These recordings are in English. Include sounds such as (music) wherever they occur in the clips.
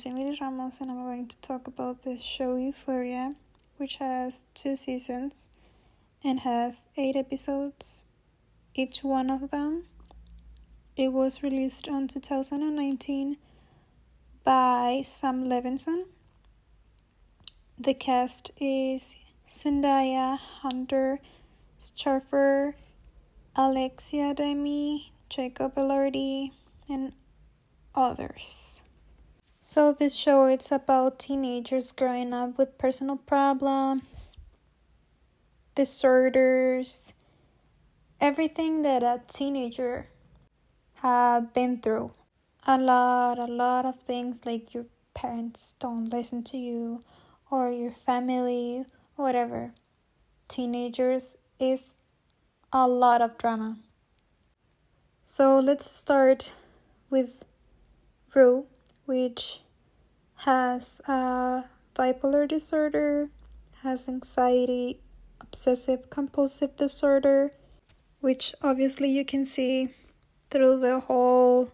is Emily Ramos, and I'm going to talk about the show Euphoria, which has two seasons and has eight episodes, each one of them. It was released on 2019 by Sam Levinson. The cast is Zendaya, Hunter, Schafer, Alexa Demie, Jacob Elordi, and others. So this show it's about teenagers growing up with personal problems, disorders, everything that a teenager have been through. A lot, a lot of things like your parents don't listen to you or your family, whatever. Teenagers is a lot of drama. So let's start with Rue, which has a bipolar disorder, has anxiety, obsessive compulsive disorder, which obviously you can see through the whole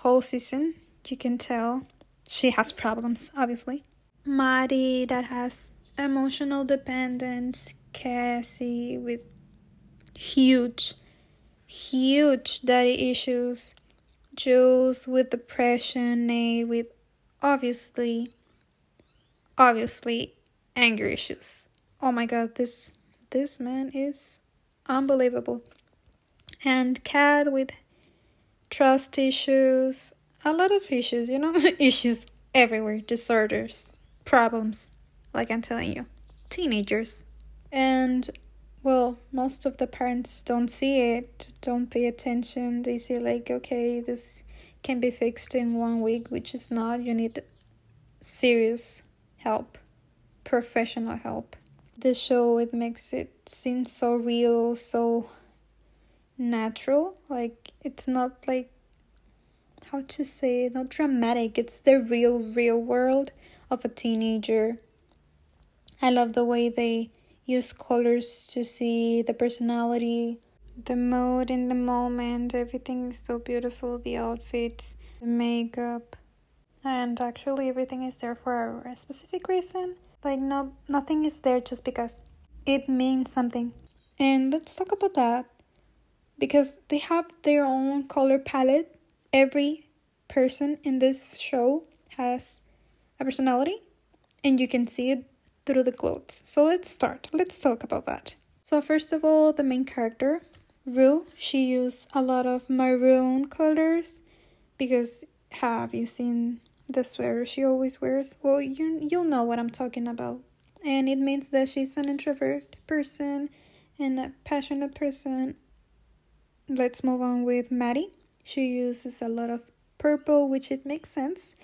whole season. You can tell she has problems, obviously. Maddie that has emotional dependence, Cassie with huge, huge daddy issues, Jules with depression, Nate with obviously, obviously anger issues. Oh my god, this this man is unbelievable. And Kat with trust issues, a lot of issues, you know, (laughs) issues everywhere, disorders, problems, like I'm telling you, teenagers. And well, most of the parents don't see it, don't pay attention. They say, like, okay, this can be fixed in one week, which is not. You need serious help, professional help. The show, it makes it seem so real, so natural. Like, it's not like, how to say not dramatic. It's the real, real world of a teenager. I love the way they use colors to see the personality, the mood in the moment. Everything is so beautiful the outfits, the makeup. And actually, everything is there for a specific reason. Like, no, nothing is there just because it means something. And let's talk about that because they have their own color palette. Every person in this show has a personality, and you can see it through the clothes. So let's start. Let's talk about that. So first of all, the main character, Rue, she used a lot of maroon colors because have you seen the sweater she always wears? Well, you you'll know what I'm talking about. And it means that she's an introvert person and a passionate person. Let's move on with Maddie. She uses a lot of purple, which it makes sense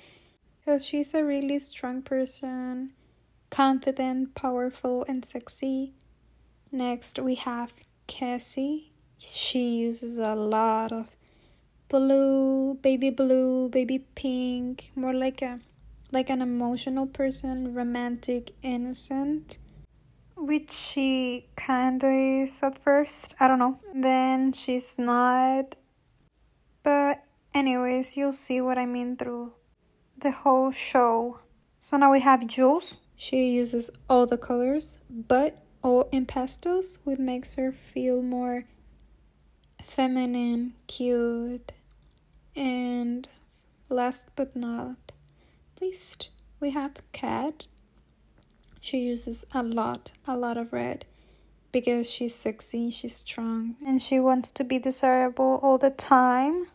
because she's a really strong person confident, powerful, and sexy. Next, we have Cassie. She uses a lot of blue, baby blue, baby pink, more like a like an emotional person, romantic, innocent, which she kinda is at first. I don't know. Then she's not. But anyways, you'll see what I mean through the whole show. So now we have Jules. She uses all the colors, but all in pastels, which makes her feel more feminine, cute, and last but not least, we have Kat. She uses a lot, a lot of red because she's sexy, she's strong, and she wants to be desirable all the time.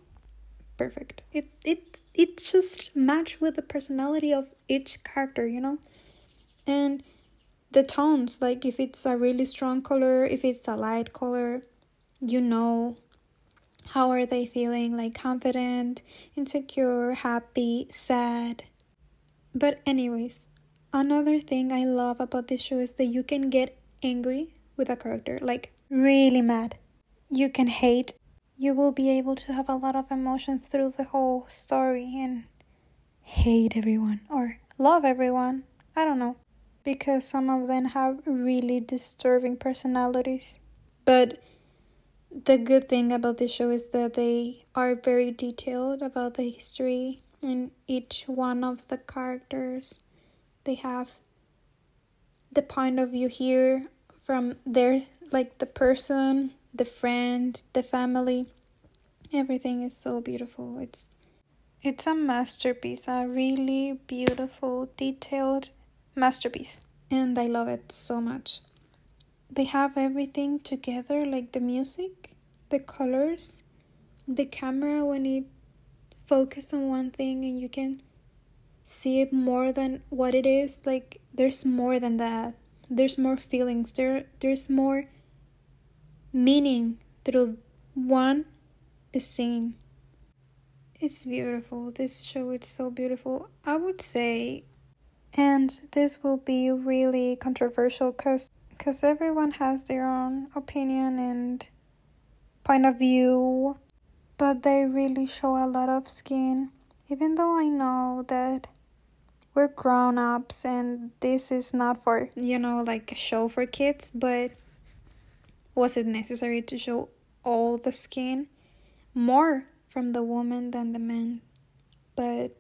Perfect. It it it just match with the personality of each character, you know? And the tones like if it's a really strong color if it's a light color you know how are they feeling like confident insecure happy sad. But anyways another thing i love about this show is that you can get angry with a character like really mad. You can hate. You will be able to have a lot of emotions through the whole story and hate everyone or love everyone. I don't know because some of them have really disturbing personalities. But the good thing about this show is that they are very detailed about the history and each one of the characters. They have the point of view here from their like the person, the friend, the family. Everything is so beautiful. It's it's a masterpiece, a really beautiful, detailed masterpiece. And I love it so much. They have everything together, like the music, the colors, the camera when it focuses on one thing and you can see it more than what it is. Like there's more than that. There's more feelings. There there's more meaning through one scene. It's beautiful. This show is so beautiful. I would say and this will be really controversial cuz cuz everyone has their own opinion and point of view, but they really show a lot of skin. Even though I know that we're grown ups and this is not for, you know, like a show for kids, but was it necessary to show all the skin? More from the woman than the man. But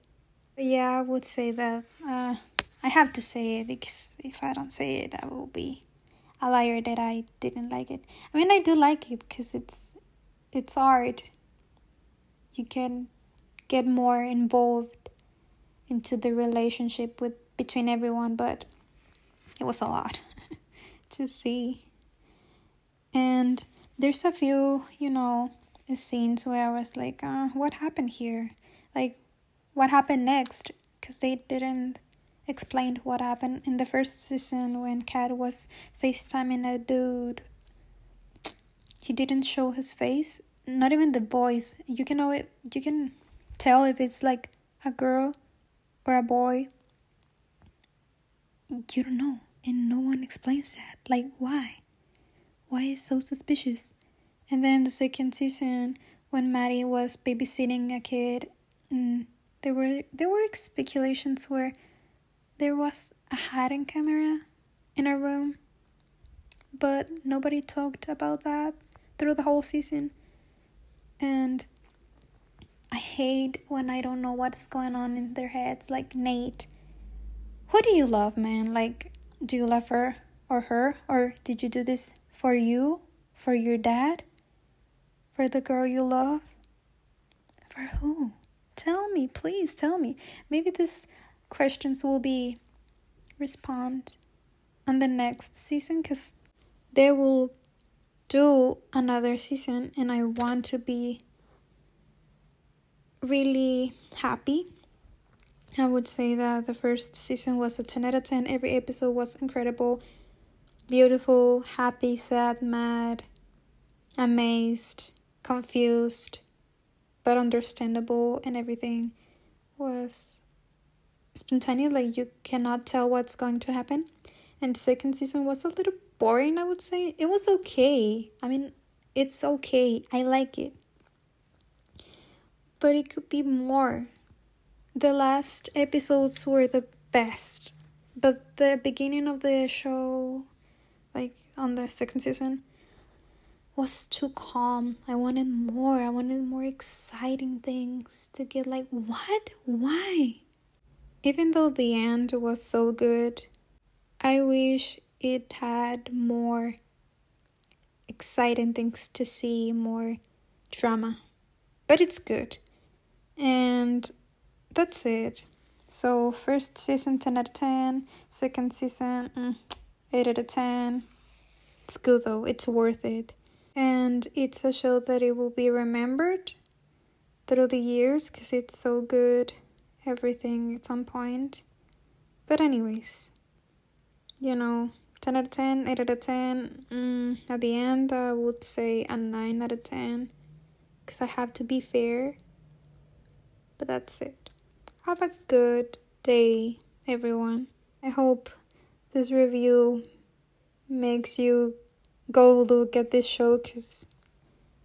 yeah, I would say that uh, I have to say it because if I don't say it, I will be a liar that I didn't like it. I mean, I do like it because it's it's art. You can get more involved into the relationship with between everyone, but it was a lot (laughs) to see. And there's a few, you know, scenes where I was like, uh, what happened here? Like, what happened next? Because they didn't explain what happened in the first season when Kat was FaceTiming a dude. He didn't show his face, not even the voice. You can know it. You can tell if it's like a girl or a boy. You don't know, and no one explains that. Like, why? Why is so suspicious? And then the second season, when Maddie was babysitting a kid, mm, there were there were speculations where there was a hiding camera in a room, but nobody talked about that through the whole season. And I hate when I don't know what's going on in their heads. Like, Nate, who do you love, man? Like, do you love her or her? Or did you do this for you? For your dad? For the girl you love? For who? Tell me, please tell me. Maybe these questions will be respond on the next season because they will do another season and I want to be really happy. I would say that the first season was a 10 out of 10. Every episode was incredible, beautiful, happy, sad, mad, amazed, confused, but understandable, and everything was spontaneous. Like you cannot tell what's going to happen. And second season was a little boring, I would say. It was okay. I mean, it's okay. I like it but it could be more. The last episodes were the best, but the beginning of the show, like on the second season, was too calm. I wanted more. I wanted more exciting things to get like, what? Why? Even though the end was so good, I wish it had more exciting things to see, more drama. But it's good. And that's it. So, first season 10 out of 10, second season mm, 8 out of 10. It's good though, it's worth it. And it's a show that it will be remembered through the years because it's so good, everything at some point. But, anyways, you know, 10 out of 10, 8 out of 10. Mm, at the end, I would say a 9 out of 10 because I have to be fair. But that's it. Have a good day, everyone. I hope this review makes you go look at this show because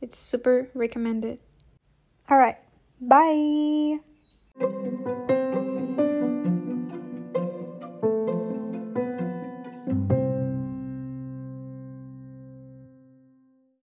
it's super recommended. All right, bye.